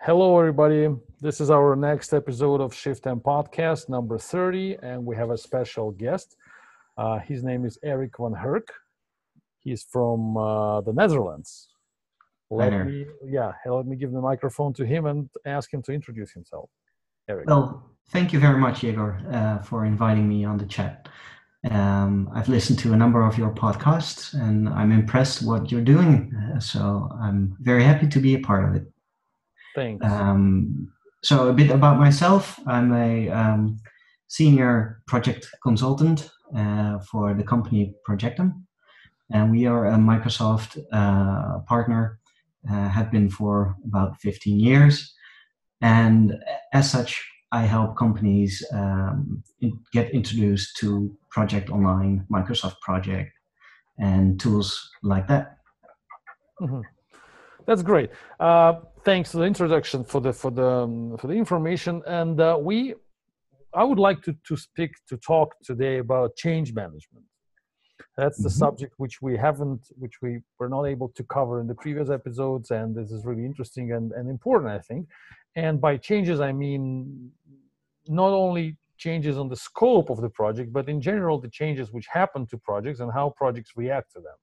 Hello, everybody. This is our next episode of Shift M Podcast, number 30, and we have a special guest. Uh, his name is Erik van Hurck. He's from uh, the Netherlands. Let Hi me, yeah, let me give the microphone to him and ask him to introduce himself. Erik. Well, thank you very much, Yegor, uh, for inviting me on the chat. Um, I've listened to a number of your podcasts and I'm impressed what you're doing. Uh, so I'm very happy to be a part of it. Thanks. Um, so, a bit about myself I'm a um, senior project consultant uh, for the company Projectum, and we are a Microsoft uh, partner, uh, have been for about 15 years. And as such, I help companies um, in, get introduced to Project Online, Microsoft Project, and tools like that. Mhm. That's great. Uh, thanks for the introduction for the for the um, for the information. And uh, we, I would like to to speak to talk today about change management. That's the Mhm. subject which we haven't, which we were not able to cover in the previous episodes, and this is really interesting and, and important, I think. And by changes, I mean not only changes on the scope of the project, but in general the changes which happen to projects and how projects react to them.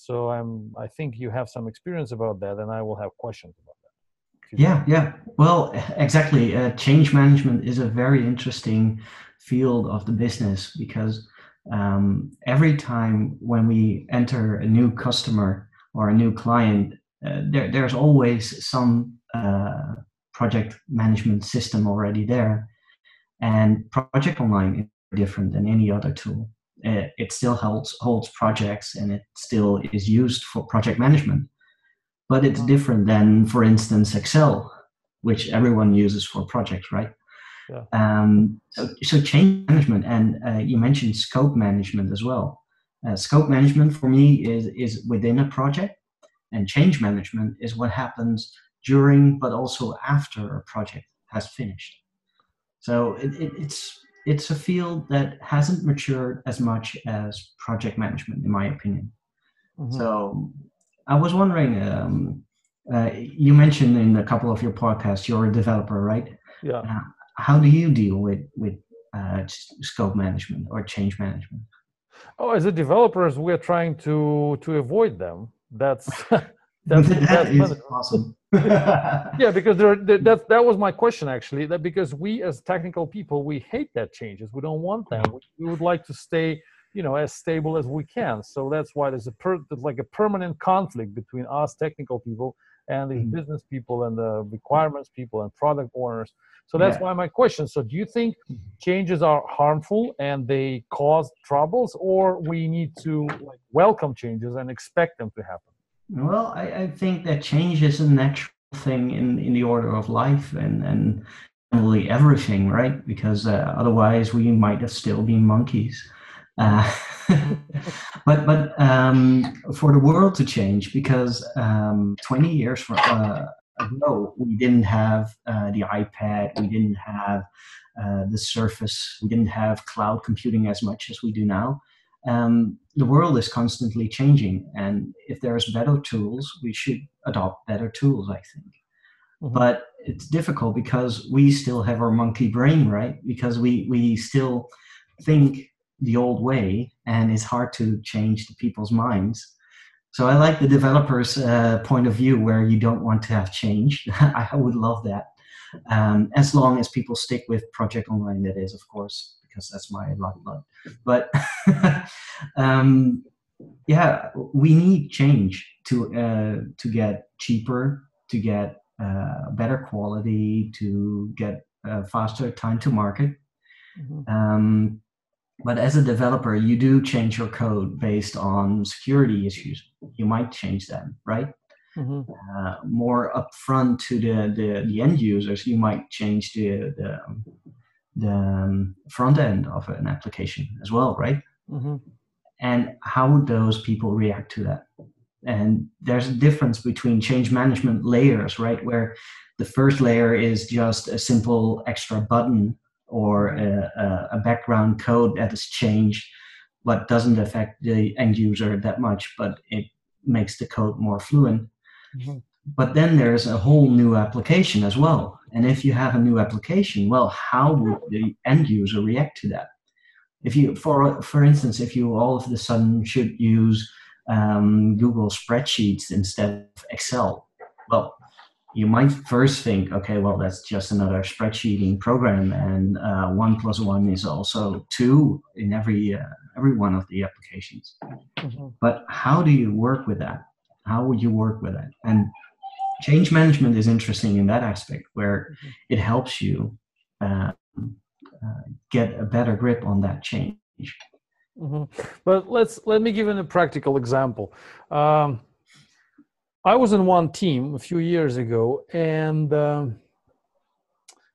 So I'm, I think you have some experience about that, and I will have questions about that. Yeah, yeah. Well, exactly. Uh, change management is a very interesting field of the business because um, every time when we enter a new customer or a new client, uh, there, there's always some uh, project management system already there. And Project Online is different than any other tool. Uh, it still holds, holds projects and it still is used for project management but it's Mhm. different than, for instance, Excel, which everyone uses for projects, right? Yeah. Um, so, so change management, and uh, you mentioned scope management as well. Uh, scope management for me is is within a project, and change management is what happens during, but also after a project has finished. So it, it, it's it's a field that hasn't matured as much as project management, in my opinion. Mhm. So I was wondering, um, uh, you mentioned in a couple of your podcasts you're a developer, right? yeah. Uh, how do you deal with with uh, scope management or change management? Oh, as a developers, we're trying to to avoid them. That's that's, that that's is awesome. yeah because there, there that that was my question actually that because we as technical people we hate that changes. We don't want them. We, we would like to stay you know as stable as we can. So that's why there's a per, there's like a permanent conflict between us technical people and these Mhm. business people and the requirements people and product owners. So that's Yeah. why my question. So do you think changes are harmful and they cause troubles or we need to like welcome changes and expect them to happen Well, I, I think that change is a natural thing in, in the order of life and, and generally everything, right? Because uh, otherwise we might have still been monkeys. Uh, but but um, for the world to change, because um, 20 years from, uh, ago we didn't have uh, the iPad, we didn't have uh, the Surface, we didn't have cloud computing as much as we do now um, the world is constantly changing and if there's better tools we should adopt better tools i think. Mhm. but it's difficult because we still have our monkey brain right? Because we we still think the old way and it's hard to change the people's minds. So i like the developers uh, point of view where you don't want to have change. I would love that. Um, as long as people stick with project online that is of course because that's my lifeblood but um, yeah we need change to uh, to get cheaper to get uh, better quality to get uh, faster time to market Mhm. um, but as a developer you do change your code based on security issues you might change them right Mhm. uh, more upfront to the, the, the end users, you might change the, the, the um, front end of an application as well, right? Mhm. And how would those people react to that? And there's a difference between change management layers, right? Where the first layer is just a simple extra button or a, a, background code that is changed, but doesn't affect the end user that much, but it makes the code more fluent. Mhm. But then there's a whole new application as well. And if you have a new application, well, how would the end user react to that? If you, for for instance, if you all of a sudden should use um, Google spreadsheets instead of Excel, well, you might first think, okay, well, that's just another spreadsheeting program, and uh, one plus one is also two in every uh, every one of the applications. Mm-hmm. But how do you work with that? How would you work with that? And change management is interesting in that aspect, where mm-hmm. it helps you uh, uh, get a better grip on that change. Mm-hmm. But let's let me give you a practical example. Um, I was in one team a few years ago, and um,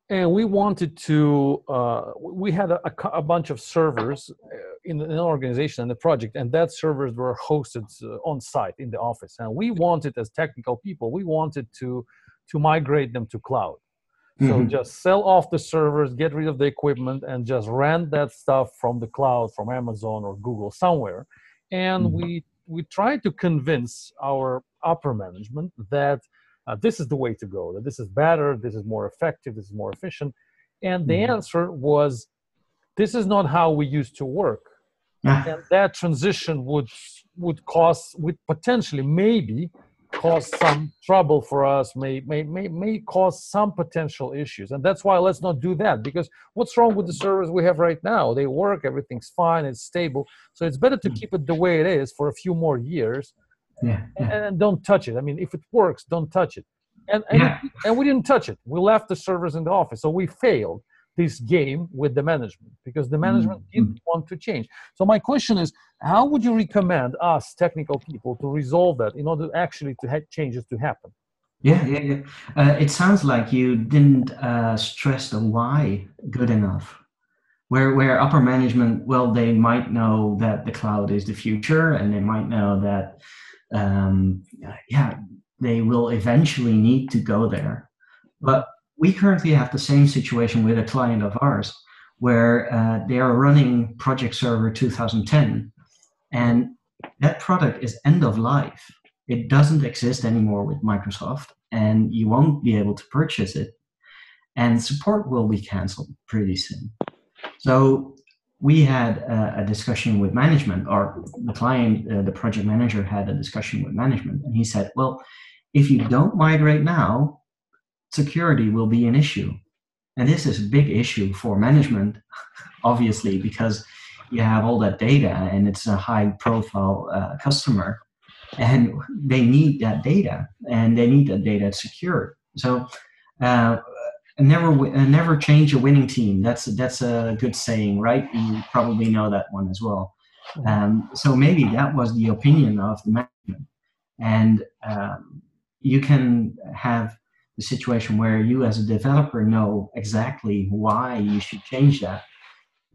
and we wanted to. Uh, we had a, a, bunch of servers uh, in an organization and the project, and that servers were hosted uh, on site in the office. And we wanted, as technical people, we wanted to to migrate them to cloud. So mm-hmm. just sell off the servers, get rid of the equipment, and just rent that stuff from the cloud, from Amazon or Google somewhere. And mm-hmm. we we tried to convince our upper management that uh, this is the way to go, that this is better, this is more effective, this is more efficient. And the mm-hmm. answer was, this is not how we used to work. and that transition would would cause, would potentially maybe cause some trouble for us may, may may may cause some potential issues and that's why let's not do that because what's wrong with the servers we have right now they work everything's fine it's stable so it's better to hmm. keep it the way it is for a few more years yeah, yeah. And, and, don't touch it i mean if it works don't touch it and and, yeah. and we didn't touch it we left the servers in the office so we failed this game with the management because the management mm-hmm. didn't want to change. So my question is, how would you recommend us technical people to resolve that in order actually to have changes to happen? Yeah, yeah, yeah. Uh, it sounds like you didn't uh, stress the why good enough. Where where upper management, well, they might know that the cloud is the future, and they might know that, um, yeah, they will eventually need to go there. But we currently have the same situation with a client of ours where uh, they are running Project Server 2010 and that product is end of life. It doesn't exist anymore with Microsoft and you won't be able to purchase it and support will be canceled pretty soon. So we had a, a discussion with management or the client, uh, the project manager had a discussion with management and he said, well, if you don't migrate now, security will be an issue. And this is a big issue for management, obviously, because you have all that data and it's a high profile uh, customer and they need that data and they need that data secured. So, uh, never uh, never change a winning team. That's that's a good saying, right? You probably know that one as well. Um, so maybe that was the opinion of the management, and um, you can have the situation where you as a developer know exactly why you should change that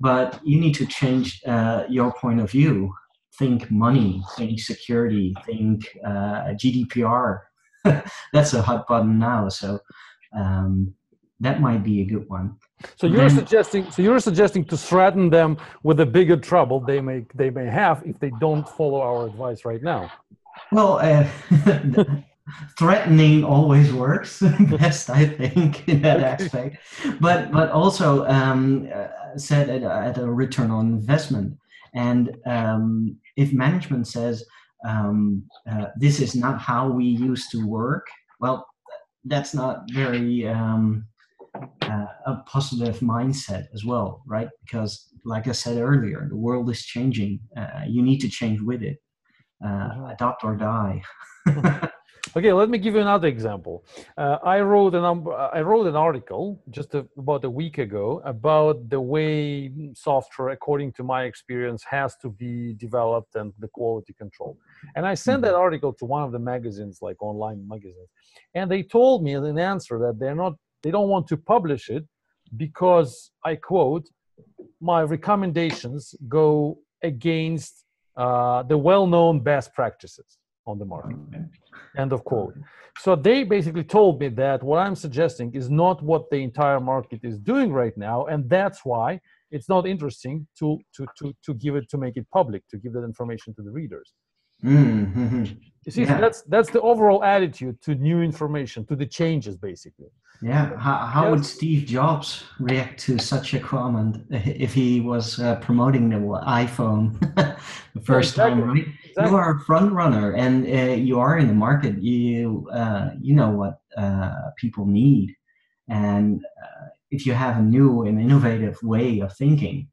but you need to change uh, your point of view think money think security think uh, gdpr that's a hot button now so um, that might be a good one. So you're then, suggesting so you're suggesting to threaten them with a bigger trouble they may they may have if they don't follow our advice right now. Well uh, threatening always works best i think in that aspect. But but also um, uh, set at, at, a return on investment. And um, if management says um, uh, this is not how we used to work well that's not very um, uh, a positive mindset as well right because like i said earlier the world is changing uh, you need to change with it uh, adopt or die Okay, let me give you another example. Uh, I wrote an um, I wrote an article just a, about a week ago about the way software, according to my experience, has to be developed and the quality control. And I sent that mm-hmm. article to one of the magazines, like online magazines, and they told me in an answer that they're not they don't want to publish it because I quote my recommendations go against uh, the well-known best practices on the market. End of quote. So they basically told me that what I'm suggesting is not what the entire market is doing right now, and that's why it's not interesting to to to to give it to make it public, to give that information to the readers. Mm-hmm. You see, so that's that's the overall attitude to new information, to the changes, basically. Yeah, how, how would Steve Jobs react to such a comment if he was uh, promoting the iPhone the first time, right? Exactly. You are a front runner, and uh, you are in the market. You uh, you know what uh, people need, and uh, if you have a new and innovative way of thinking,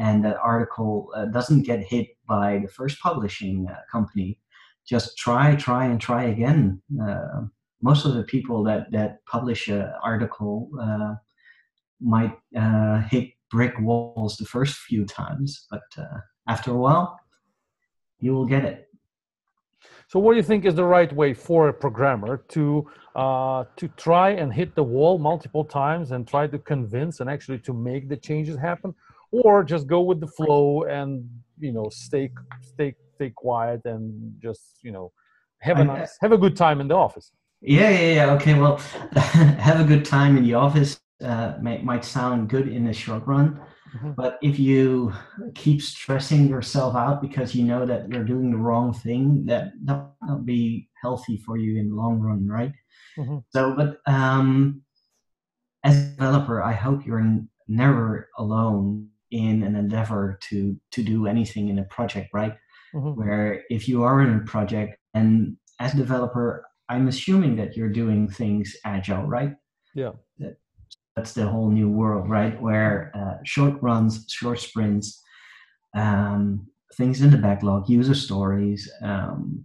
and that article uh, doesn't get hit by the first publishing uh, company, just try, try, and try again. Uh, most of the people that that publish an article uh, might uh, hit brick walls the first few times, but uh, after a while, you will get it. So, what do you think is the right way for a programmer to uh, to try and hit the wall multiple times and try to convince and actually to make the changes happen, or just go with the flow and you know stay stay stay quiet and just you know have a nice have a good time in the office? Yeah, yeah, yeah. Okay, well, have a good time in the office. Uh, might might sound good in the short run, Mhm. but if you keep stressing yourself out because you know that you're doing the wrong thing, that that will not be healthy for you in the long run, right? Mhm. So, but um, as a developer, I hope you're never alone in an endeavor to to do anything in a project, right? Mhm. where if you are in a project and as a developer i'm assuming that you're doing things agile right Yeah. That's the whole new world right where uh, short runs short sprints um, things in the backlog user stories um,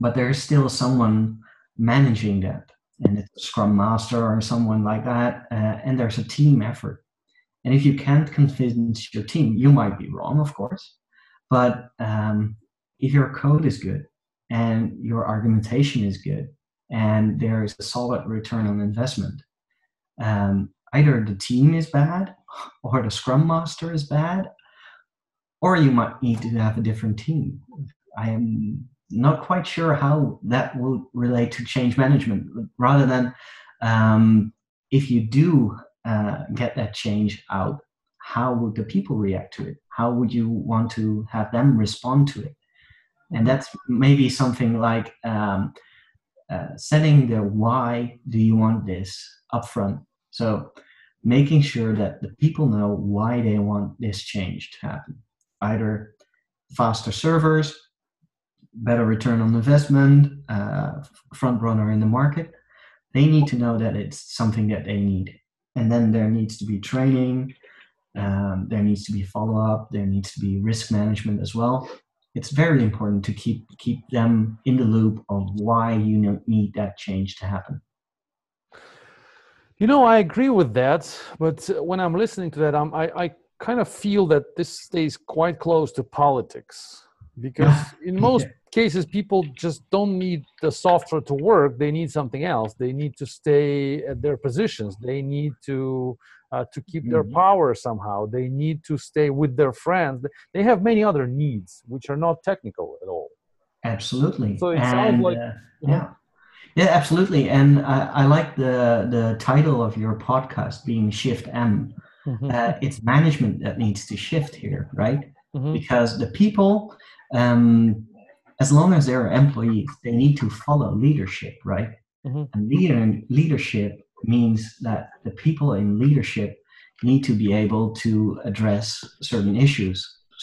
but there's still someone managing that and it's a scrum master or someone like that uh, and there's a team effort and if you can't convince your team you might be wrong of course but um, if your code is good and your argumentation is good and there is a solid return on investment, um, either the team is bad or the scrum master is bad, or you might need to have a different team. I am not quite sure how that will relate to change management, rather than um, if you do uh, get that change out, how would the people react to it? How would you want to have them respond to it? And that's maybe something like um, uh, setting the why do you want this upfront. So making sure that the people know why they want this change to happen. Either faster servers, better return on investment, uh, front runner in the market. They need to know that it's something that they need. And then there needs to be training, um, there needs to be follow up, there needs to be risk management as well. It's very important to keep keep them in the loop of why you need that change to happen. You know, I agree with that, but when I'm listening to that, I'm, I, I kind of feel that this stays quite close to politics because in most cases, people just don't need the software to work. They need something else. They need to stay at their positions. They need to uh, to keep their Mhm. power somehow. They need to stay with their friends. They have many other needs which are not technical at all. Absolutely. So it sounds And, like- uh, yeah, yeah, absolutely. And I, I like the the title of your podcast being Shift M. Uh, it's management that needs to shift here, right? Mhm. Because the people, um, as long as they're employees, they need to follow leadership, right? Mhm. And leader, leadership means that the people in leadership need to be able to address certain issues,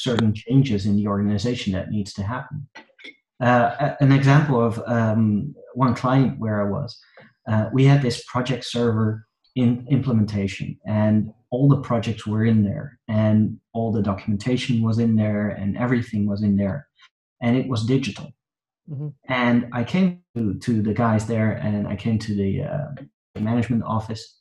certain changes in the organization that needs to happen. Uh, an example of um, one client where I was, uh, we had this project server in implementation, and all the projects were in there, and all the documentation was in there, and everything was in there, and it was digital. Mhm. And I came to, to the guys there, and I came to the uh, management office,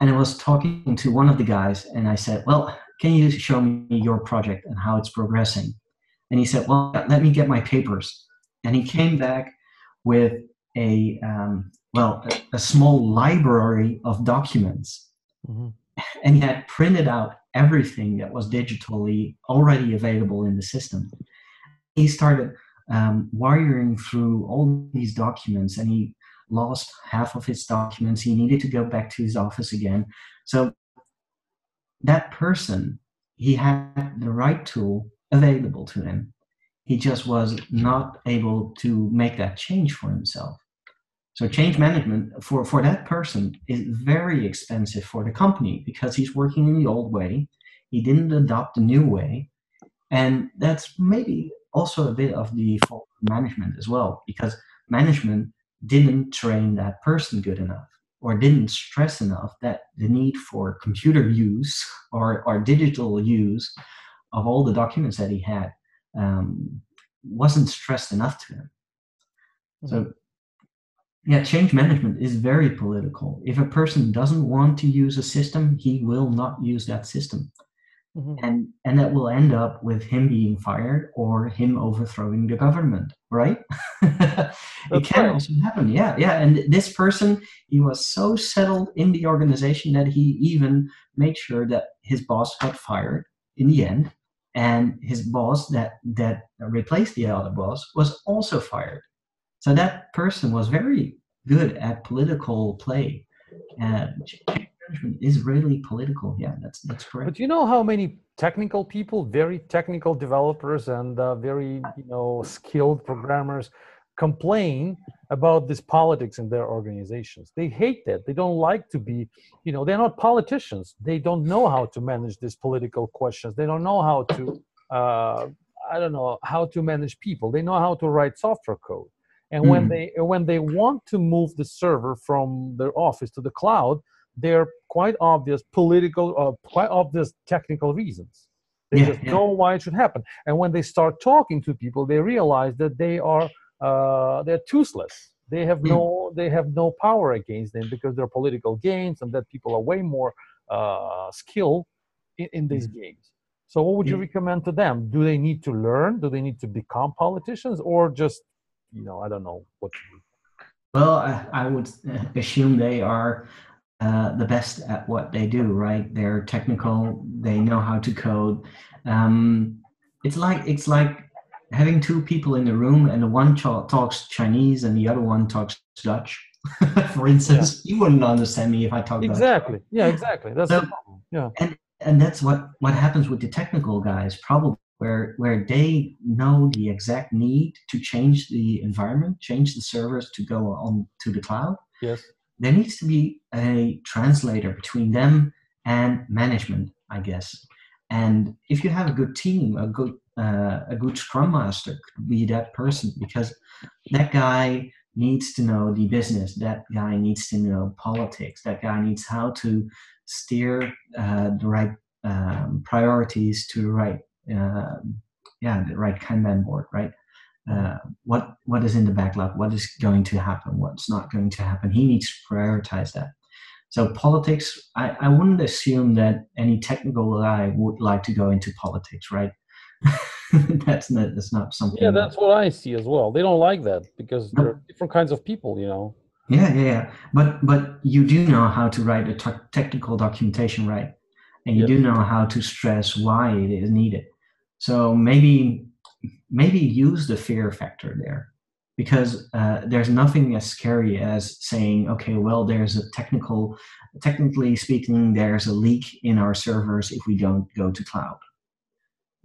and I was talking to one of the guys, and I said, "Well, can you show me your project and how it's progressing?" And he said, "Well, let me get my papers." And he came back with a um, well, a, a small library of documents, Mhm. and he had printed out everything that was digitally already available in the system. He started um, wiring through all these documents, and he lost half of his documents. He needed to go back to his office again. So that person, he had the right tool available to him. He just was not able to make that change for himself. So change management for, for that person is very expensive for the company because he's working in the old way. He didn't adopt the new way. And that's maybe also a bit of the fault of management as well, because management didn't train that person good enough or didn't stress enough that the need for computer use or, or digital use of all the documents that he had um, wasn't stressed enough to him. Mm-hmm. So, yeah, change management is very political. If a person doesn't want to use a system, he will not use that system. Mm-hmm. And and that will end up with him being fired or him overthrowing the government, right? it can right. also happen. Yeah, yeah. And this person, he was so settled in the organization that he even made sure that his boss got fired in the end, and his boss that that replaced the other boss was also fired. So that person was very good at political play. And is really political. Yeah, that's that's correct. But you know how many technical people, very technical developers, and uh, very you know skilled programmers complain about this politics in their organizations. They hate that. They don't like to be, you know, they're not politicians. They don't know how to manage these political questions. They don't know how to, uh, I don't know, how to manage people. They know how to write software code. And mm. when hmm. they when they want to move the server from their office to the cloud, there are quite obvious political, uh, quite obvious technical reasons. They yeah, just yeah. know why it should happen. And when they start talking to people, they realize that they are uh, they're toothless. They have mm. no they have no power against them because they're political games, and that people are way more uh, skilled in, in these mm. games. So, what would you recommend to them? Do they need to learn? Do they need to become politicians, or just you know, I don't know what to do? Well, I, I would assume they are uh, the best at what they do, right? They're technical. They know how to code. Um, it's like it's like having two people in the room, and the one talks Chinese and the other one talks Dutch. For instance, yeah. you wouldn't understand me if I talked exactly. Dutch. Yeah, exactly. That's so. Yeah, and and that's what what happens with the technical guys, probably where where they know the exact need to change the environment, change the servers to go on to the cloud. Yes there needs to be a translator between them and management, I guess. And if you have a good team, a good uh, a good scrum master could be that person because that guy needs to know the business. That guy needs to know politics. That guy needs how to steer uh, the right um, priorities to the right, uh, yeah, the right Kanban board, right? Uh, what what is in the backlog, what is going to happen, what's not going to happen. He needs to prioritize that. So politics, I, I wouldn't assume that any technical guy would like to go into politics, right? that's not that's not something. Yeah, that's what I see as well. They don't like that because no. they're different kinds of people, you know. Yeah, yeah, yeah. But but you do know how to write a t- technical documentation, right? And you yep. do know how to stress why it is needed. So maybe maybe use the fear factor there. Because uh, there's nothing as scary as saying okay well there's a technical technically speaking there's a leak in our servers if we don't go to cloud.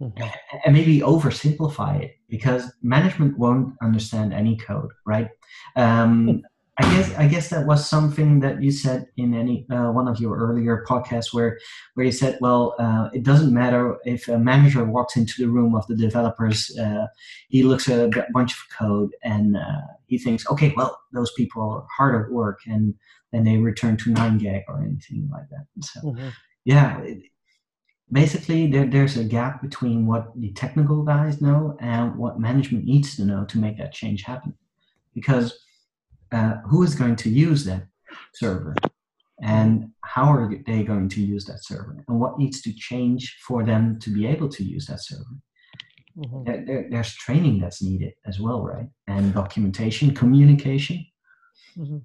Mm-hmm. and maybe oversimplify it because management won't understand any code right? Um, I guess I guess that was something that you said in any uh, one of your earlier podcasts where where you said, well, uh, it doesn't matter if a manager walks into the room of the developers, uh, he looks at a bunch of code and uh, he thinks, okay, well, those people are hard at work, and then they return to nine gag or anything like that. So, mm-hmm. yeah. It, basically, there, there's a gap between what the technical guys know and what management needs to know to make that change happen, because uh, who is going to use that server? And how are they going to use that server? And what needs to change for them to be able to use that server? Mm-hmm. there, there, there's training that's needed as well right? And documentation communication. Mm-hmm.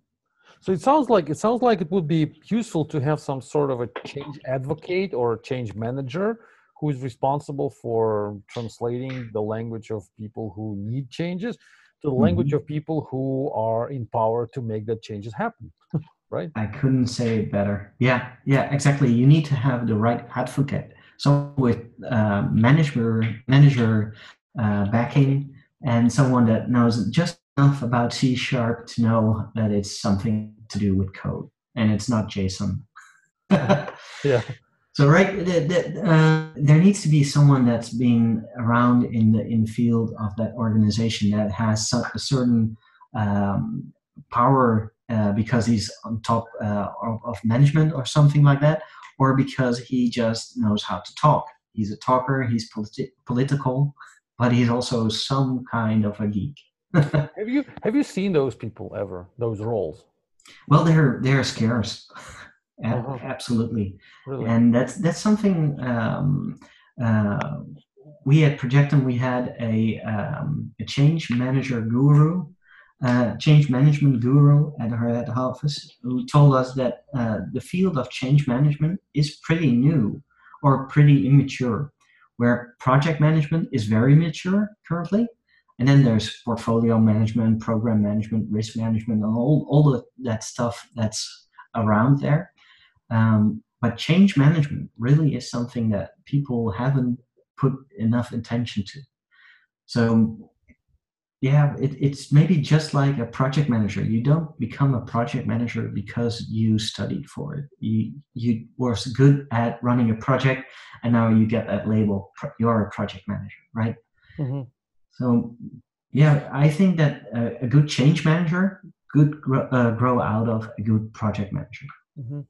so it sounds like it sounds like it would be useful to have some sort of a change advocate or a change manager who is responsible for translating the language of people who need changes to the language mm-hmm. of people who are in power to make the changes happen right i couldn't say it better yeah yeah exactly you need to have the right advocate so with uh, manager manager uh, backing and someone that knows just enough about C sharp to know that it's something to do with code and it's not JSON. yeah. So right, the, the, uh, there needs to be someone that's been around in the in the field of that organization that has a certain um, power uh, because he's on top uh, of, of, management or something like that, or because he just knows how to talk. He's a talker. He's politi- political, but he's also some kind of a geek. have you have you seen those people ever? Those roles? Well, they're they're scarce. Uh-huh. Absolutely, really? and that's that's something um, uh, we at Projectum we had a um, a change manager guru, uh, change management guru at our head office who told us that uh, the field of change management is pretty new or pretty immature, where project management is very mature currently. And then there's portfolio management, program management, risk management, and all, all the, that stuff that's around there. Um, but change management really is something that people haven't put enough attention to. So, yeah, it, it's maybe just like a project manager. You don't become a project manager because you studied for it. You you were good at running a project, and now you get that label. You're a project manager, right? Mm-hmm. So, yeah, I think that a, a good change manager could grow, uh, grow out of a good project manager. Mm-hmm.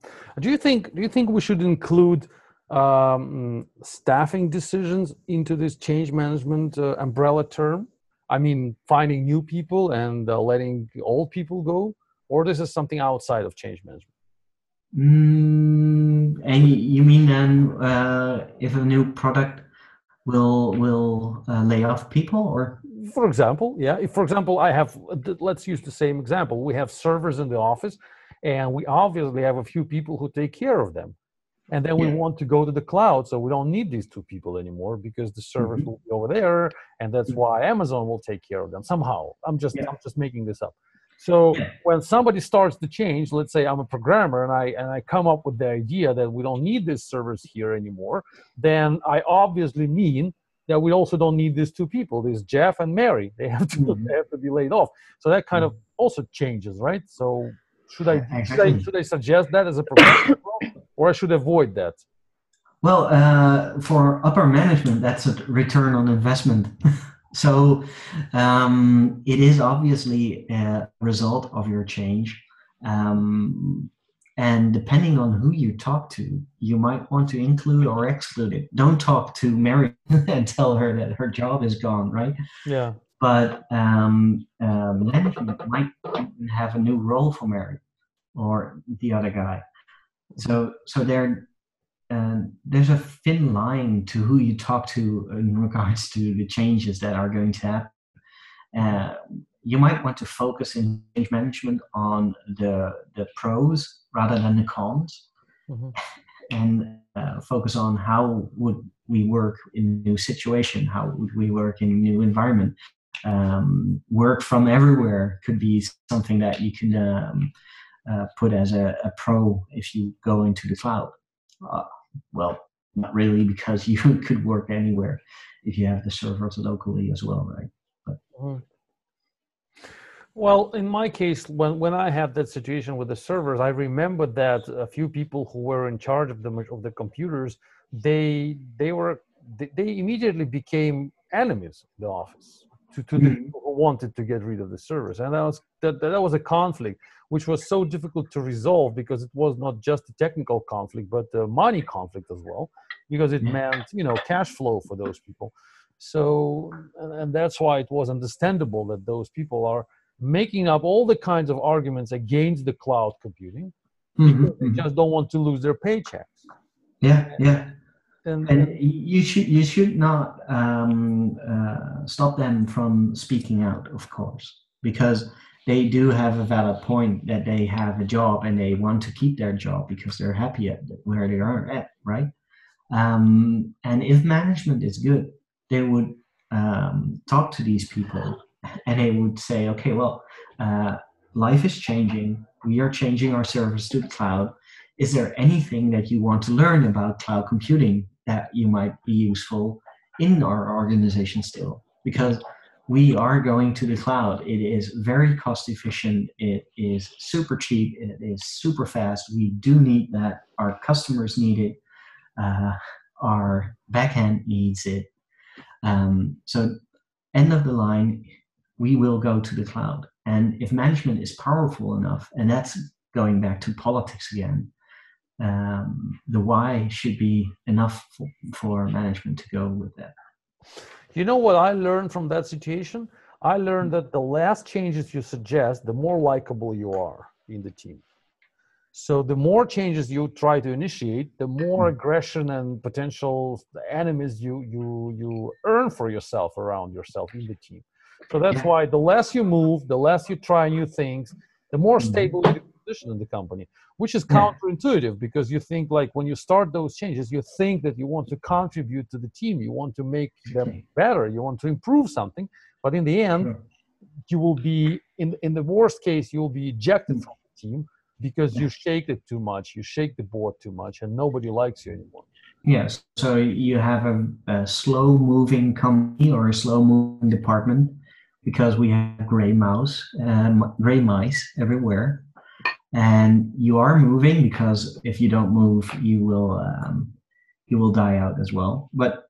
Do you think do you think we should include um, staffing decisions into this change management uh, umbrella term? I mean, finding new people and uh, letting old people go, or this is something outside of change management? Mm, and you mean then uh, if a new product will will uh, lay off people, or for example, yeah. If, for example, I have let's use the same example. We have servers in the office and we obviously have a few people who take care of them and then we yeah. want to go to the cloud so we don't need these two people anymore because the servers mm-hmm. will be over there and that's mm-hmm. why amazon will take care of them somehow i'm just yeah. i'm just making this up so when somebody starts to change let's say i'm a programmer and i and i come up with the idea that we don't need these servers here anymore then i obviously mean that we also don't need these two people these jeff and mary they have to mm-hmm. they have to be laid off so that kind of mm-hmm. also changes right so should I, exactly. should I, should I suggest that as a professional, or I should avoid that? Well, uh, for upper management, that's a return on investment. so um, it is obviously a result of your change. Um, and depending on who you talk to, you might want to include or exclude it. Don't talk to Mary and tell her that her job is gone, right? Yeah but um, uh, management might have a new role for Mary or the other guy. So so there uh, there's a thin line to who you talk to in regards to the changes that are going to happen. Uh, you might want to focus in change management on the the pros rather than the cons, mm-hmm. and uh, focus on how would we work in a new situation, how would we work in a new environment, um, work from everywhere could be something that you can um, uh, put as a, a, pro if you go into the cloud. Uh, well, not really, because you could work anywhere if you have the servers locally as well, right? But. Well, in my case, when, when I had that situation with the servers, I remember that a few people who were in charge of the of the computers, they they were they immediately became enemies of the office to, to the mm-hmm. people who wanted to get rid of the servers. And that was, that, that was a conflict which was so difficult to resolve because it was not just a technical conflict, but a money conflict as well, because it meant, you know, cash flow for those people. So, and, that's why it was understandable that those people are making up all the kinds of arguments against the cloud computing mm-hmm. because mm-hmm. they just don't want to lose their paychecks. Yeah, yeah and, and you should you should not um, uh, stop them from speaking out, of course, because they do have a valid point that they have a job and they want to keep their job because they're happy at where they are at, right? Um, and if management is good, they would um, talk to these people and they would say, okay, well, uh, life is changing. We are changing our service to the cloud is there anything that you want to learn about cloud computing that you might be useful in our organization still? because we are going to the cloud. It is very cost efficient. It is super cheap. It is super fast. We do need that. Our customers need it. Uh, our backend needs it. Um, so, end of the line, we will go to the cloud. And if management is powerful enough, and that's going back to politics again, um, the why should be enough for, for management to go with that. You know what I learned from that situation? I learned that the less changes you suggest, the more likable you are in the team. So the more changes you try to initiate, the more hmm. aggression and potential enemies you you you earn for yourself around yourself in the team. So that's why the less you move, the less you try new things, the more hmm. stable you in the company, which is counterintuitive because you think like when you start those changes, you think that you want to contribute to the team, you want to make them better, you want to improve something, but in the end, you will be in in the worst case, you will be ejected mm. from the team because you shake it too much, you shake the board too much, and nobody likes you anymore. Yes, so you have a, a slow moving company or a slow moving department because we have gray mouse, um, gray mice everywhere, and you are moving because if you don't move you will um, you will die out as well. But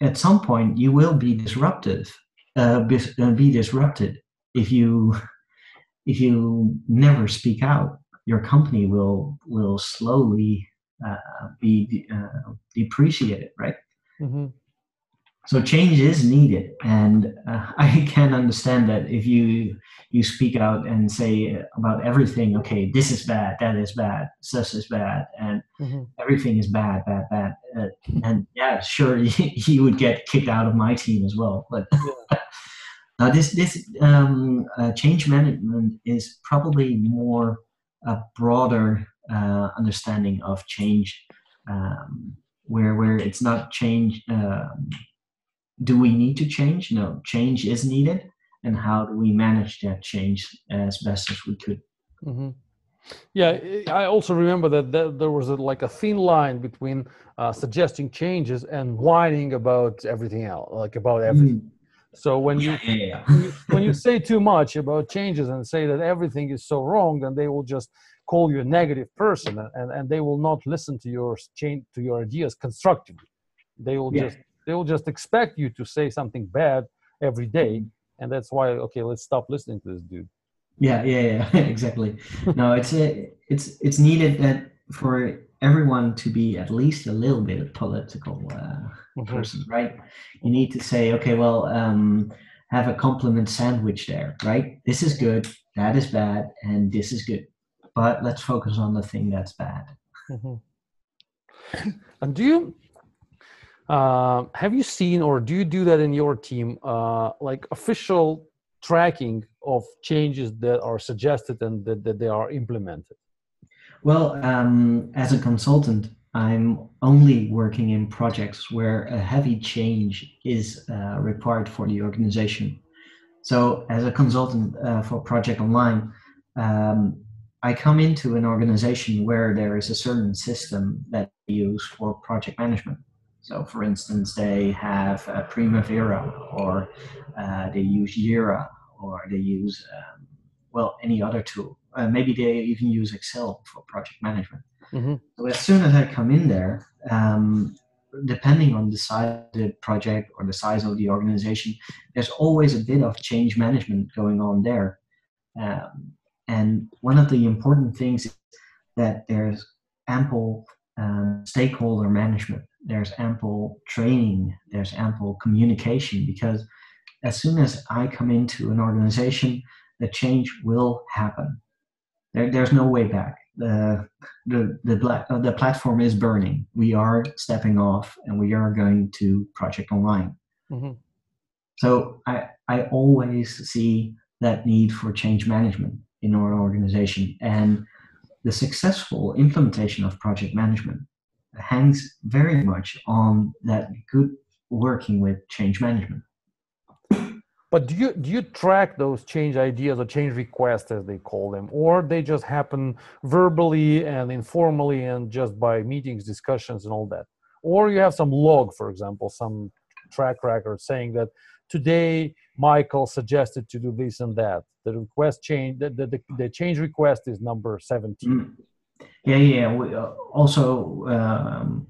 at some point you will be disruptive uh, be, uh, be disrupted if you if you never speak out. Your company will will slowly uh, be uh, depreciated right? Mm-hmm so change is needed and uh, i can understand that if you you speak out and say about everything okay this is bad that is bad this is bad and mm-hmm. everything is bad bad bad uh, and yeah sure you would get kicked out of my team as well but now this this um, uh, change management is probably more a broader uh, understanding of change um, where where it's not change um, do we need to change? No, change is needed. And how do we manage that change as best as we could? Mm-hmm. Yeah, I also remember that there was a, like a thin line between uh, suggesting changes and whining about everything else, like about everything. Mm. So when you, yeah. when you when you say too much about changes and say that everything is so wrong, then they will just call you a negative person and, and they will not listen to your change to your ideas constructively. They will yeah. just they will just expect you to say something bad every day. Mm-hmm. and that's why okay let's stop listening to this dude. Yeah yeah yeah exactly. No it's a, it's it's needed that for everyone to be at least a little bit a political uh, mm-hmm. person right? You need to say okay well um, have a compliment sandwich there right? This is good that is bad and this is good. But let's focus on the thing that's bad. Mm-hmm. and do you uh, have you seen or do you do that in your team, uh, like official tracking of changes that are suggested and that, that they are implemented? Well, um, as a consultant, I'm only working in projects where a heavy change is uh, required for the organization. So, as a consultant uh, for Project Online, um, I come into an organization where there is a certain system that we use for project management. So, for instance, they have uh, Primavera, or uh, they use Jira, or they use um, well any other tool. Uh, maybe they even use Excel for project management. Mm-hmm. So as soon as I come in there, um, depending on the size of the project or the size of the organization, there's always a bit of change management going on there. Um, and one of the important things is that there's ample um, stakeholder management there's ample training, there's ample communication because as soon as I come into an organization, the change will happen. There, there's no way back. The, the, the, uh, the platform is burning. We are stepping off and we are going to Project Online. Mm-hmm. So I, I always see that need for change management in our organization. And the successful implementation of project management hangs very much on that good working with change management. But do you do you track those change ideas or change requests as they call them, or they just happen verbally and informally and just by meetings, discussions, and all that? Or you have some log, for example, some track record saying that today Michael suggested to do this and that. The request change, the, the, the change request is number 17. Mm. Yeah, yeah. We, uh, also, um,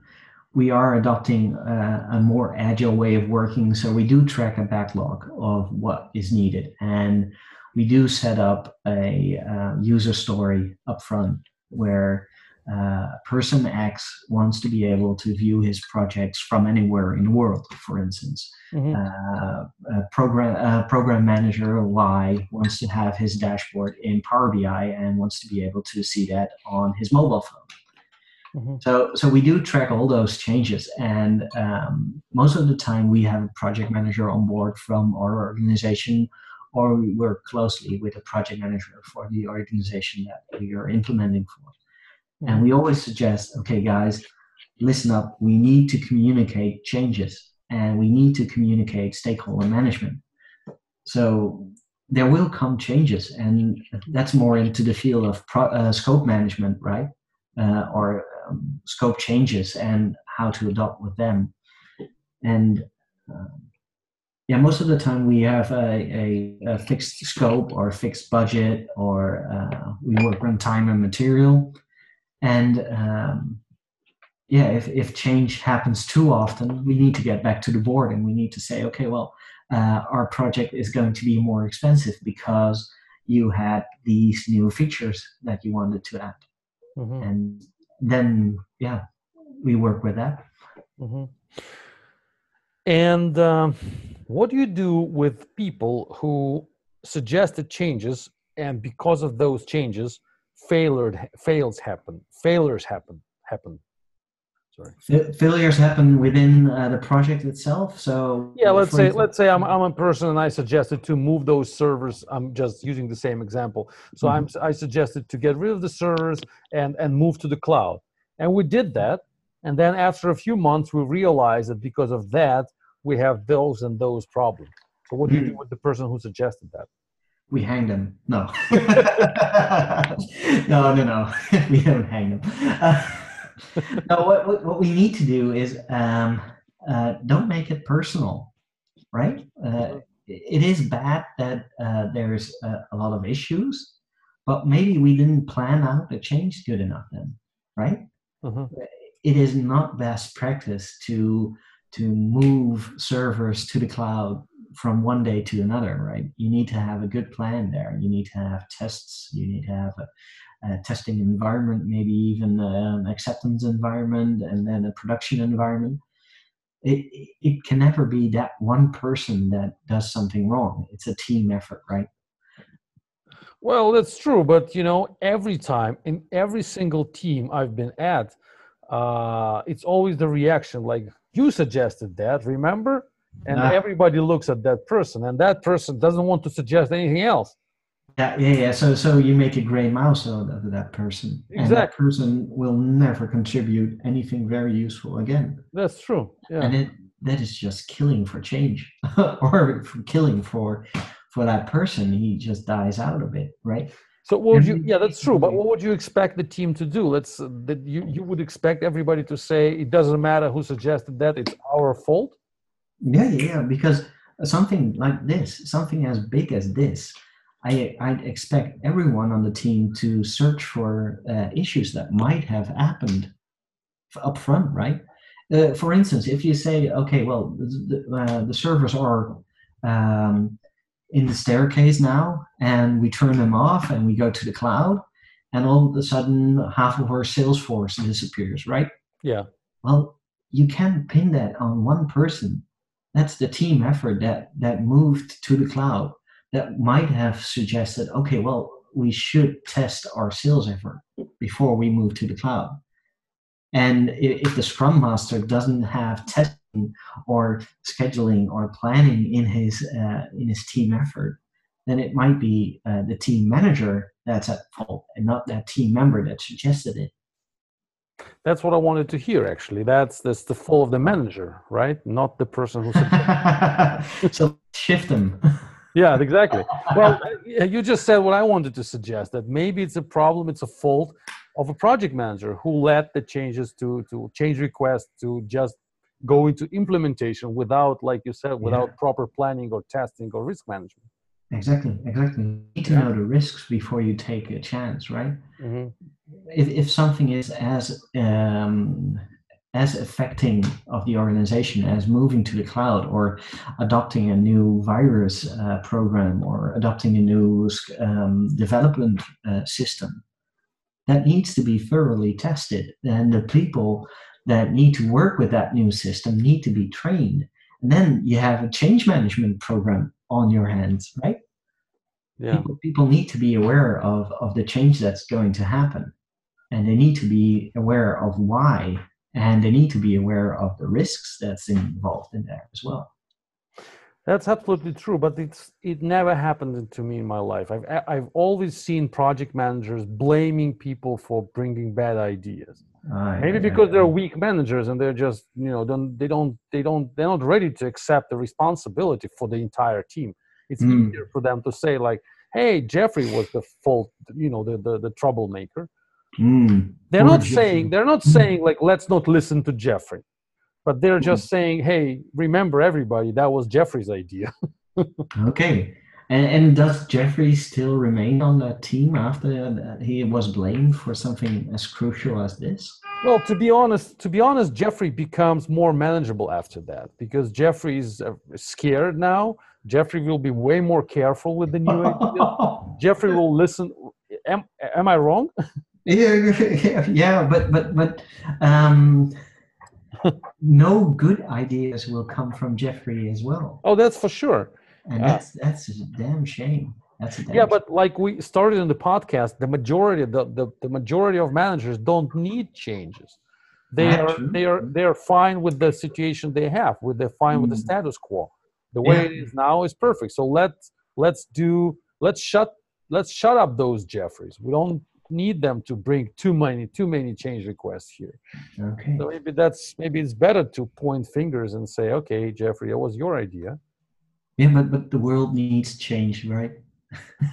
we are adopting a, a, more agile way of working. So we do track a backlog of what is needed. And we do set up a uh, user story upfront where uh, person X wants to be able to view his projects from anywhere in the world, for instance. Mm-hmm. Uh, program uh, program manager Y wants to have his dashboard in Power BI and wants to be able to see that on his mobile phone. Mm-hmm. So, so we do track all those changes, and um, most of the time we have a project manager on board from our organization, or we work closely with a project manager for the organization that we are implementing for. And we always suggest, okay, guys, listen up. We need to communicate changes and we need to communicate stakeholder management. So there will come changes, and that's more into the field of pro, uh, scope management, right? Uh, or um, scope changes and how to adopt with them. And uh, yeah, most of the time we have a, a, a fixed scope or fixed budget, or uh, we work on time and material and um, yeah if, if change happens too often we need to get back to the board and we need to say okay well uh, our project is going to be more expensive because you had these new features that you wanted to add mm-hmm. and then yeah we work with that mm-hmm. and um, what do you do with people who suggested changes and because of those changes failure fails happen failures happen happen. Sorry. Failures happen within uh, the project itself so yeah let's say instance, let's say I'm, I'm a person and i suggested to move those servers i'm just using the same example. So mm-hmm. i'm i suggested to get rid of the servers and and move to the cloud. And we did that. And then after a few months we realized that because of that we have those and those problems. So what do you do mm. with the person who suggested that we hanged him. No. no, no, no. we don't hang him. Uh, no, what, what, what, we need to do is um, uh, don't make it personal, right? Uh, it is bad that uh, there's a, a, lot of issues, but maybe we didn't plan out the change good enough then, right? Uh-huh. It is not best practice to to move servers to the cloud from one day to another, right? You need to have a good plan there. You need to have tests. You need to have a, a testing environment, maybe even an acceptance environment, and then a production environment. It, it can never be that one person that does something wrong. It's a team effort, right? Well, that's true, but you know, every time in every single team I've been at, uh, it's always the reaction like you suggested that. Remember? And nah. everybody looks at that person and that person doesn't want to suggest anything else. Yeah yeah yeah. So so you make a gray mouse out of that person. Exactly. and that person will never contribute anything very useful again. that's true yeah. and it, that is just killing for change or for killing for for that person. He just dies out of it right? So what would you yeah that's true but what would you expect the team to do? Let's uh, that you you would expect everybody to say it doesn't matter who suggested that it's our fault yeah, yeah, because something like this, something as big as this, I I expect everyone on the team to search for uh, issues that might have happened up front, right? Uh, for instance, if you say, okay, well, the, uh, the servers are um, in the staircase now, and we turn them off, and we go to the cloud, and all of a sudden, half of our Salesforce disappears, right? Yeah. Well, you can't pin that on one person that's the team effort that that moved to the cloud that might have suggested okay well we should test our sales effort before we move to the cloud. And if the scrum master doesn't have testing or scheduling or planning in his uh, in his team effort then it might be uh, the team manager that's at fault and not that team member that suggested it that's what I wanted to hear. Actually, that's that's the fault of the manager, right? Not the person who. so shift them. yeah, exactly. Well, uh, you just said what I wanted to suggest that maybe it's a problem, it's a fault of a project manager who let the changes to to change requests to just go into implementation without, like you said, without yeah. proper planning or testing or risk management. Exactly, exactly. You need to yeah. know the risks before you take a chance, right? Mm-hmm. If, if something is as um, as affecting of the organization as moving to the cloud or adopting a new virus uh, program or adopting a new um, development uh, system that needs to be thoroughly tested and the people that need to work with that new system need to be trained and then you have a change management program on your hands right yeah. people, people need to be aware of, of the change that's going to happen. And they need to be aware of why. And they need to be aware of the risks that's involved in there as well. That's absolutely true but it's it never happened to me in my life. I've i've always seen project managers blaming people for bringing bad ideas. Uh, maybe yeah, because they're weak managers and they're just you know don't they don't they don't they're not ready to accept the responsibility for the entire team it's mm. easier for them to say like hey jeffrey was the fault you know the the, the troublemaker Mm. They're not saying they're not saying like let's not listen to Jeffrey, but they're just mm. saying, hey, remember everybody, that was Jeffrey's idea. okay. And, and, does Jeffrey still remain on that team after he was blamed for something as crucial as this? Well, to be honest, to be honest, Jeffrey becomes more manageable after that because Jeffrey is uh, scared now. Jeffrey will be way more careful with the new idea. Jeffrey will listen. Am, am I wrong? Yeah, yeah, but but but um, no good ideas will come from Jeffrey as well. Oh, that's for sure. And uh, that's that's a damn shame. That's a damn yeah, but like we started in the podcast, the majority the, the, the majority of managers don't need changes. They are they are they are fine with the situation they have. With they're fine mm. with the mm. status quo. The way yeah. it is now is perfect. So let's let's do let's shut let's shut up those Jeffries. We don't need them to bring too many too many change requests here. Okay. So maybe that's maybe it's better to point fingers and say, okay, Jeffrey, it was your idea. Yeah, but but the world needs change, right?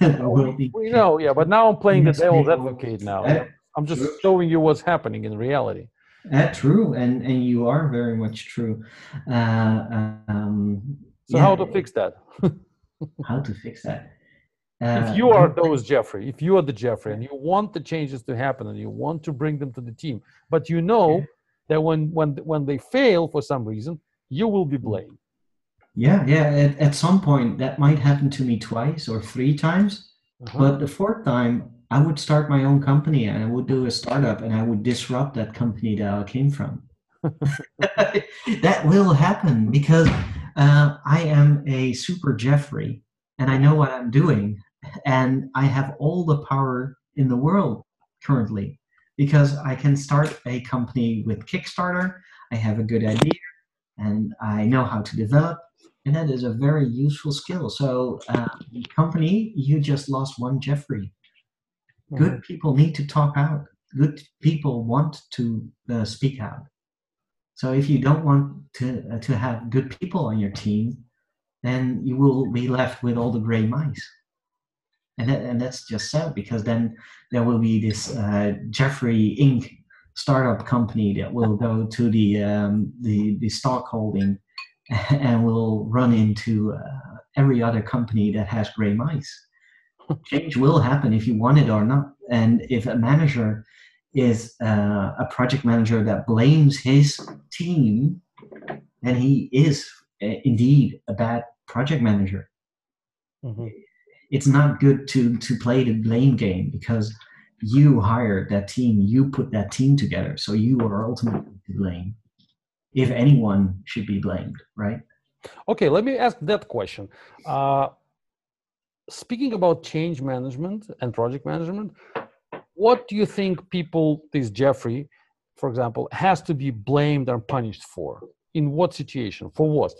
we, we know, yeah, but now I'm playing the devil's advocate now. That, I'm just true. showing you what's happening in reality. That's true, and and you are very much true. Uh, um, so yeah. how to fix that? how to fix that? if uh, you are those Jeffrey, if you are the Jeffrey, and you want the changes to happen, and you want to bring them to the team, but you know that when when when they fail for some reason, you will be blamed. Yeah, yeah. At, at some point, that might happen to me twice or three times, uh-huh. but the fourth time, I would start my own company and I would do a startup and I would disrupt that company that I came from. that will happen because uh, I am a super Jeffrey and I know what I'm doing and I have all the power in the world currently because I can start a company with Kickstarter. I have a good idea and I know how to develop, and that is a very useful skill. So, uh, company, you just lost one Jeffrey. Good mm-hmm. people need to talk out. Good people want to uh, speak out. So, if you don't want to uh, to have good people on your team, then you will be left with all the gray mice and that, and that's just sad because then there will be this uh, Jeffrey Inc. startup company that will go to the um, the the stock holding and will run into uh, every other company that has gray mice. Change will happen if you want it or not, and if a manager is uh, a project manager that blames his team, then he is uh, indeed a bad project manager. Mm-hmm it's not good to to play the blame game because you hired that team, you put that team together, so you are ultimately to blame. If anyone should be blamed, right? Okay, let me ask that question. Uh, speaking about change management and project management, what do you think people, this Jeffrey, for example, has to be blamed or punished for? In what situation? For what?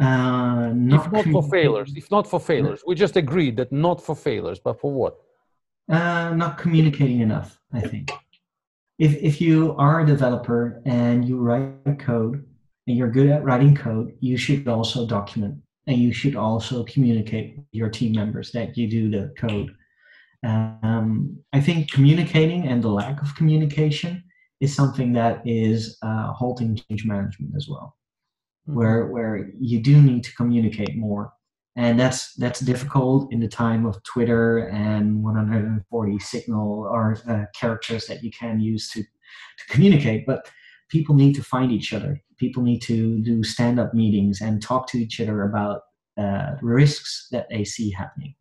Uh, not if not for failures, if not for failures, we just agreed that not for failures, but for what? Uh, not communicating enough, I think. If if you are a developer and you write code and you're good at writing code, you should also document and you should also communicate with your team members that you do the code. Um, I think communicating and the lack of communication is something that is uh, halting change management as well, mm-hmm. where where you do need to communicate more, and that's that's difficult in the time of Twitter and 140 signal or uh, characters that you can use to to communicate, but people need to find each other. People need to do stand-up meetings and talk to each other about uh, risks that they see happening.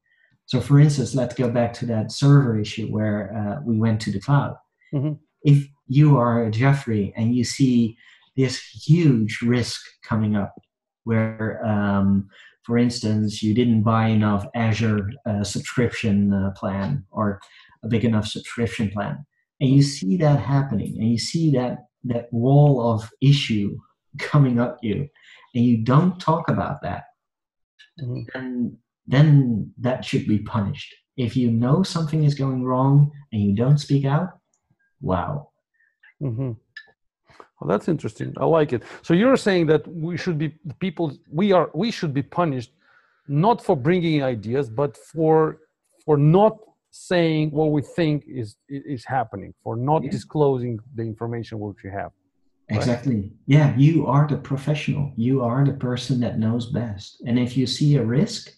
So, for instance, let's go back to that server issue where uh, we went to the cloud. Mm-hmm. If you are a Jeffrey and you see this huge risk coming up, where, um, for instance, you didn't buy enough Azure uh, subscription uh, plan or a big enough subscription plan, and you see that happening, and you see that that wall of issue coming up you, and you don't talk about that, mm-hmm. then then that should be punished. If you know something is going wrong and you don't speak out, wow. Mm-hmm. Well, that's interesting. I like it. So you're saying that we should be people. We are. We should be punished, not for bringing ideas, but for for not saying what we think is is happening, for not yeah. disclosing the information which you have. Right? Exactly. Yeah, you are the professional. You are the person that knows best. And if you see a risk,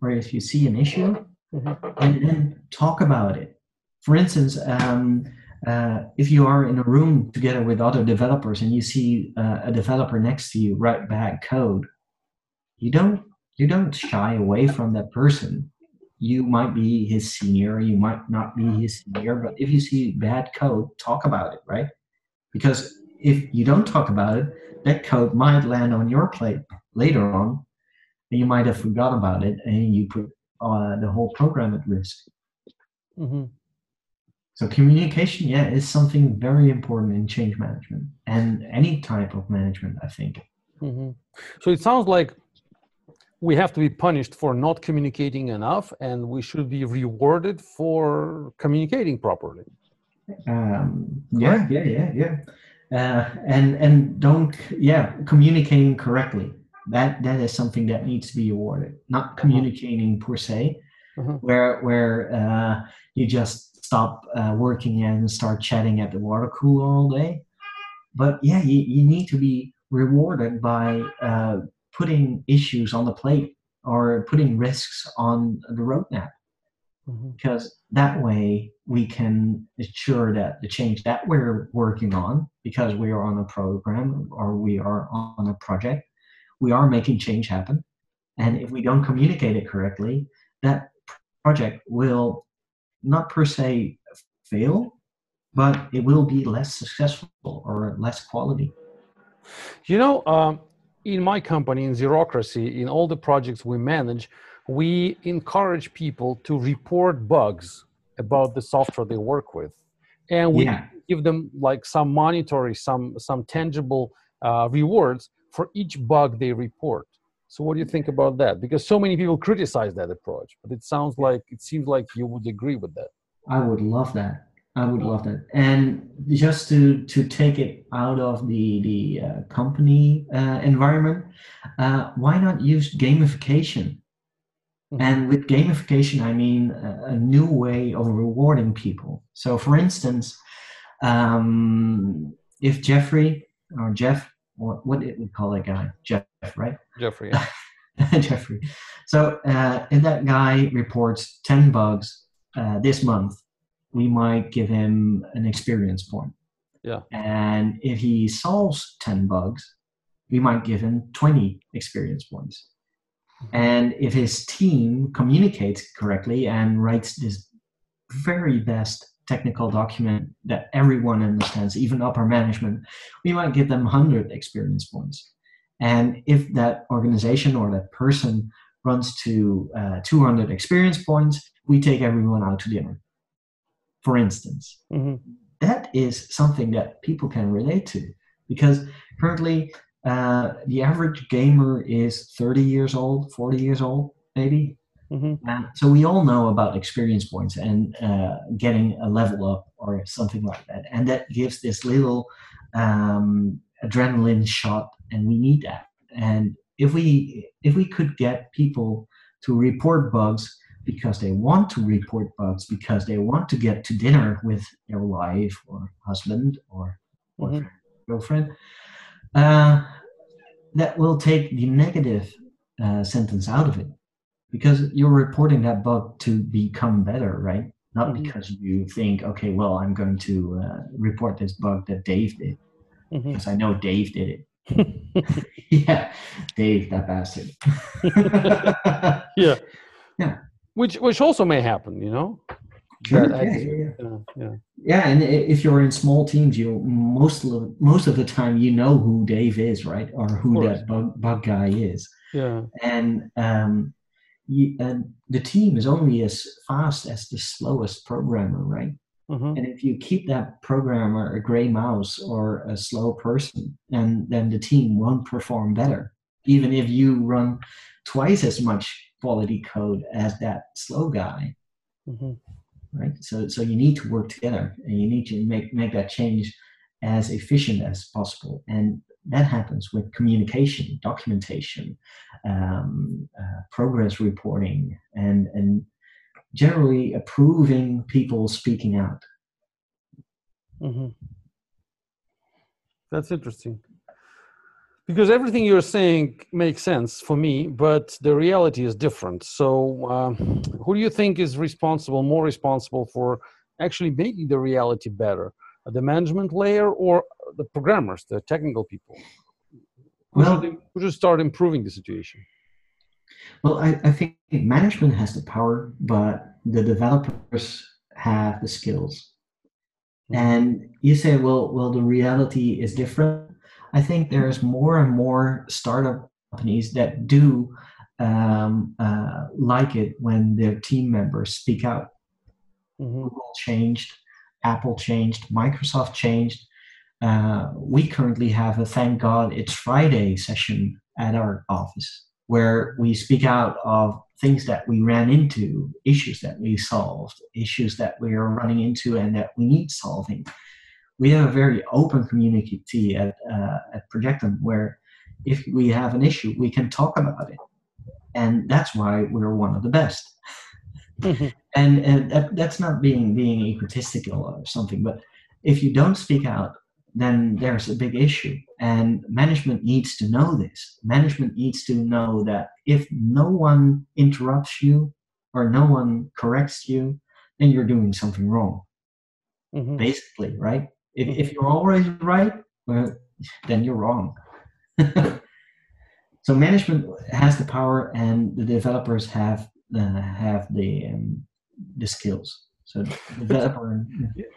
or if you see an issue, mm-hmm. and then talk about it. For instance, um, uh, if you are in a room together with other developers and you see uh, a developer next to you write bad code, you don't you don't shy away from that person. You might be his senior, you might not be his senior, but if you see bad code, talk about it, right? Because if you don't talk about it, that code might land on your plate later on and you might have forgot about it and you put uh, the whole program at risk. Mm-hmm. So communication, yeah, is something very important in change management and any type of management, I think. Mm-hmm. So it sounds like we have to be punished for not communicating enough, and we should be rewarded for communicating properly. Um, yeah, yeah, yeah, yeah. Uh, and and don't yeah communicating correctly that that is something that needs to be awarded not uh-huh. communicating per se uh-huh. where where uh, you just stop uh, working and start chatting at the water cooler all day but yeah you, you need to be rewarded by uh, putting issues on the plate or putting risks on the roadmap mm-hmm. because that way we can ensure that the change that we're working on because we are on a program or we are on a project we are making change happen. And if we don't communicate it correctly, that project will not per se fail, but it will be less successful or less quality. You know, um, in my company, in Zerocracy, in all the projects we manage, we encourage people to report bugs about the software they work with. And we yeah. give them like some monetary, some some tangible uh, rewards for each bug they report. So what do you think about that? Because so many people criticize that approach, but it sounds like it seems like you would agree with that. I would love that. I would love that. And just to to take it out of the the uh, company uh, environment, uh, why not use gamification? Mm-hmm. And with gamification, I mean a, a, new way of rewarding people. So, for instance, um, if Jeffrey or Jeff what what did we call that guy? Jeff, right? Jeffrey. Yeah. Jeffrey. So uh, if that guy reports ten bugs uh, this month, we might give him an experience point. Yeah. And if he solves ten bugs, we might give him twenty experience points. Mm-hmm. And if his team communicates correctly and writes this very best technical document that everyone understands, even upper management, we might give them 100 experience points. And if that organization or that person runs to uh, 200 experience points, we take everyone out to dinner, for instance. Mm-hmm. That is something that people can relate to because currently uh, the average gamer is 30 years old, 40 years old, maybe. Mm-hmm. so we all know about experience points and uh, getting a level up or something like that, and that gives this little um, adrenaline shot, and we need that. And if we if we could get people to report bugs because they want to report bugs, because they want to get to dinner with their wife or husband or mm-hmm. girlfriend, uh, that will take the negative uh, sentence out of it because you're reporting that bug to become better, right? Not mm-hmm. because you think, okay, well, I'm going to uh, report this bug that Dave did mm-hmm. because I know Dave did it. yeah, Dave, that bastard. yeah, yeah. Which which also may happen, you know. Sure. Yeah, yeah, yeah. yeah, yeah. and if you're in small teams, you most of most of the time you know who Dave is, right, or who that bug bug guy is. Yeah. And um, you, and the team is only as fast as the slowest programmer, right? Mm-hmm. And if you keep that programmer a gray mouse or a slow person, and then the team won't perform better, even if you run twice as much quality code as that slow guy. Mm-hmm. Right. So so you need to work together, and you need to make make that change as efficient as possible. And that happens with communication, documentation, um, uh, progress reporting, and and generally approving people speaking out. Mm-hmm. That's interesting. Because everything you're saying makes sense for me, but the reality is different. So, um, who do you think is responsible, more responsible for actually making the reality better? The management layer or the programmers, the technical people? Who, well, should, who should start improving the situation? Well, I, I think management has the power, but the developers have the skills. Mm-hmm. And you say, well, well, the reality is different. I think there's more and more startup companies that do um, uh, like it when their team members speak out. Mm-hmm. Google changed, Apple changed, Microsoft changed. Uh, we currently have a thank God it's Friday session at our office where we speak out of things that we ran into, issues that we solved, issues that we are running into and that we need solving. We have a very open community at, uh, at Projectum where if we have an issue, we can talk about it. And that's why we're one of the best. Mm-hmm. and and that, that's not being being egotistical or something, but if you don't speak out, then there's a big issue. And management needs to know this. Management needs to know that if no one interrupts you or no one corrects you, then you're doing something wrong. Mm-hmm. Basically, right? If, if you're always right, well, then you're wrong. so management has the power, and the developers have uh, have the um, the skills. So developer.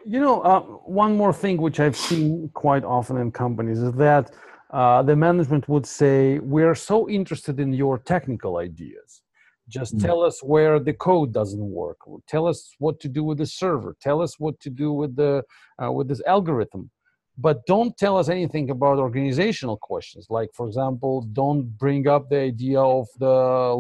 You know, uh, one more thing which I've seen quite often in companies is that uh, the management would say, "We're so interested in your technical ideas. Just mm. tell us where the code doesn't work. Tell us what to do with the server. Tell us what to do with the uh, with this algorithm." But don't tell us anything about organizational questions like for example don't bring up the idea of the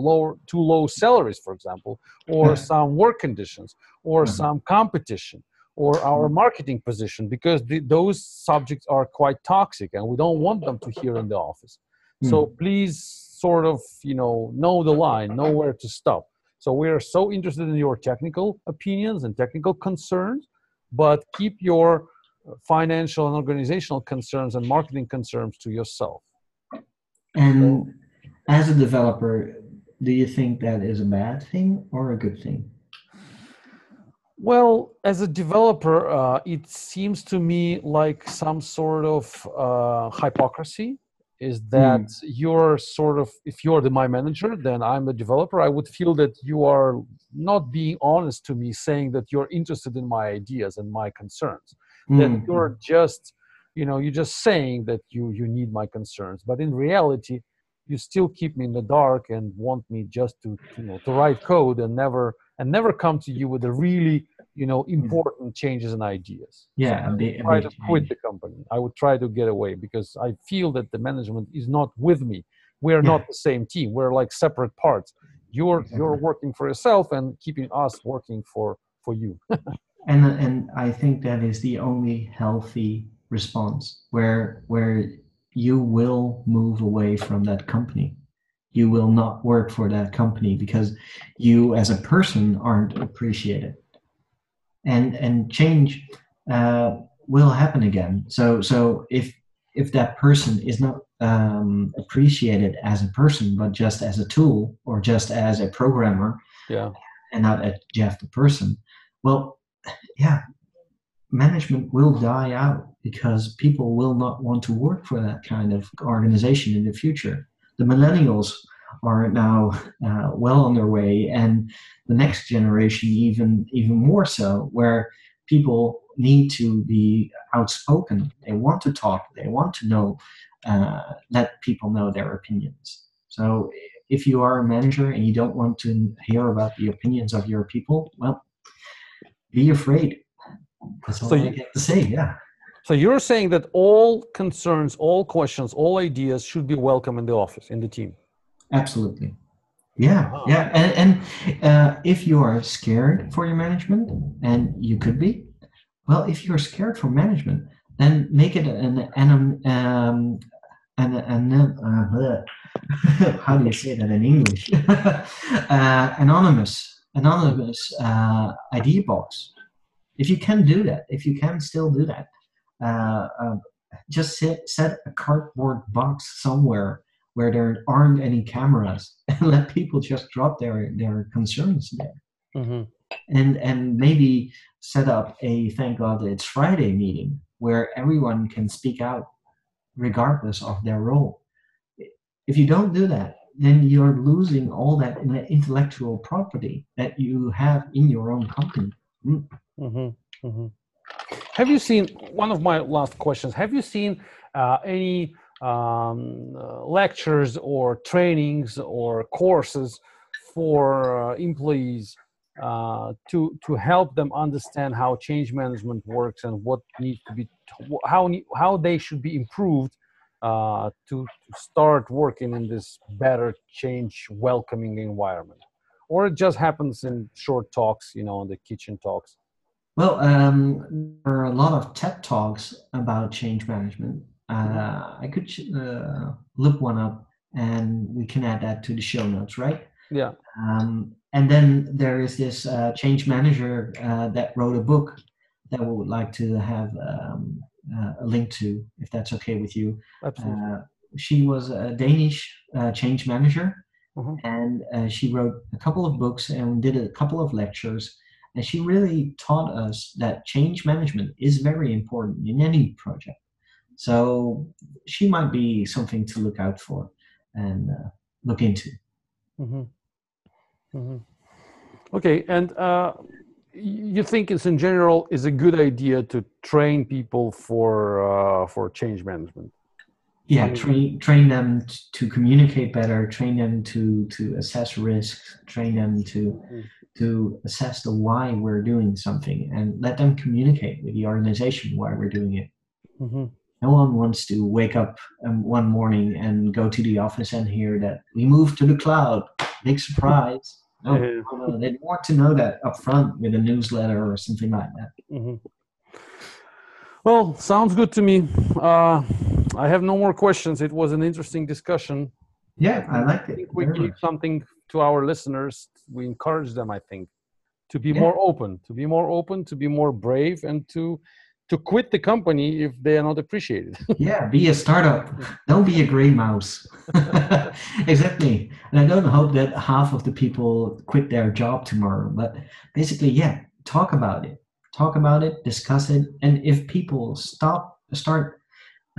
low too low salaries for example or some work conditions or mm-hmm. some competition or our mm-hmm. marketing position because the, those subjects are quite toxic and we don't want them to hear in the office mm. so please sort of you know know the line know where to stop so we are so interested in your technical opinions and technical concerns but keep your financial and organizational concerns and marketing concerns to yourself. And so, as a developer, do you think that is a bad thing or a good thing? Well, as a developer, uh, it seems to me like some sort of uh, hypocrisy is that mm. you're sort of if you're the my manager then i'm the developer i would feel that you are not being honest to me saying that you're interested in my ideas and my concerns mm. that you're just you know you're just saying that you you need my concerns. But in reality you still keep me in the dark and want me just to you know to write code and never and never come to you with the really you know mm. important changes and ideas. Yeah so I try to quit the company. I would try to get away because i feel that the management is not with me. We're yeah. not the same team. We're like separate parts. You're you're working for yourself and keeping us working for for you and and I think that is the only healthy response where where you will move away from that company. You will not work for that company because you as a person aren't appreciated. And and change uh, will happen again. So so if if that person is not um, appreciated as a person but just as a tool or just as a programmer Yeah. and not as Jeff the person well yeah management will die out because people will not want to work for that kind of organization in the future. The millennials are now uh, well on their way and the next generation even even more so where people need to be outspoken. They want to talk. They want to know uh, let people know their opinions. So if you are a manager and you don't want to hear about the opinions of your people well be afraid that's all So i you- get to say yeah So you're saying that all concerns, all questions, all ideas should be welcome in the office, in the team. Absolutely. Yeah, Wow. yeah, and, and uh, if you are scared for your management, and you could be, well, if you're scared for management, then make it an an um an an uh, how do you say that in English? uh, anonymous, anonymous uh, idea box. If you can do that, if you can still do that, uh, uh, just set set a cardboard box somewhere where there aren't any cameras and let people just drop their their concerns there Mm-hmm. and and maybe set up a thank god it's friday meeting where everyone can speak out regardless of their role if you don't do that then you're losing all that intellectual property that you have in your own company Mm-hmm. Mm-hmm. Have you seen one of my last questions? Have you seen uh, any um, uh, lectures or trainings or courses for uh, employees uh, to to help them understand how change management works and what needs to be how how they should be improved uh, to, to start working in this better change welcoming environment, or it just happens in short talks, you know, in the kitchen talks. Well, um, there are a lot of TED talks about change management. Uh, I could uh, look one up, and we can add that to the show notes, right? Yeah. Um, and then there is this uh, change manager uh, that wrote a book that we would like to have um, a link to, if that's okay with you. Absolutely. Uh, she was a Danish uh, change manager, Mhm. and uh, she wrote a couple of books and did a couple of lectures. And she really taught us that change management is very important in any project. So she might be something to look out for and uh, look into. hmm hmm Okay, and uh, you think it's in general is a good idea to train people for uh, for change management? Yeah, train train them t- to communicate better, train them to to assess risks, train them to Mm. to assess the why we're doing something, and let them communicate with the organization why we're doing it. hmm No one wants to wake up um, one morning and go to the office and hear that we moved to the cloud. Big surprise. No, Yeah. no, no, they want to know that up front with a newsletter or something like that. hmm Well, sounds good to me. Uh, I have no more questions. It was an interesting discussion. Yeah, I like I it. think we gave much. something to our listeners. We encourage them, I think, to be Yeah. more open, to be more open, to be more brave, and to to quit the company if they are not appreciated. Yeah, be a startup. Don't be a gray mouse. exactly. And I don't hope that half of the people quit their job tomorrow. But basically, yeah, talk about it. Talk about it, discuss it. And if people stop, start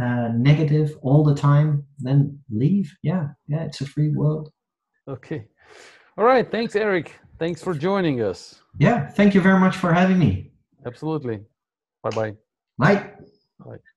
uh, negative all the time, then leave. Yeah, yeah, it's a free world. Okay. All right. Thanks, Erik. Thanks for joining us. Yeah, thank you very much for having me. Absolutely. Bye bye. Bye. Bye.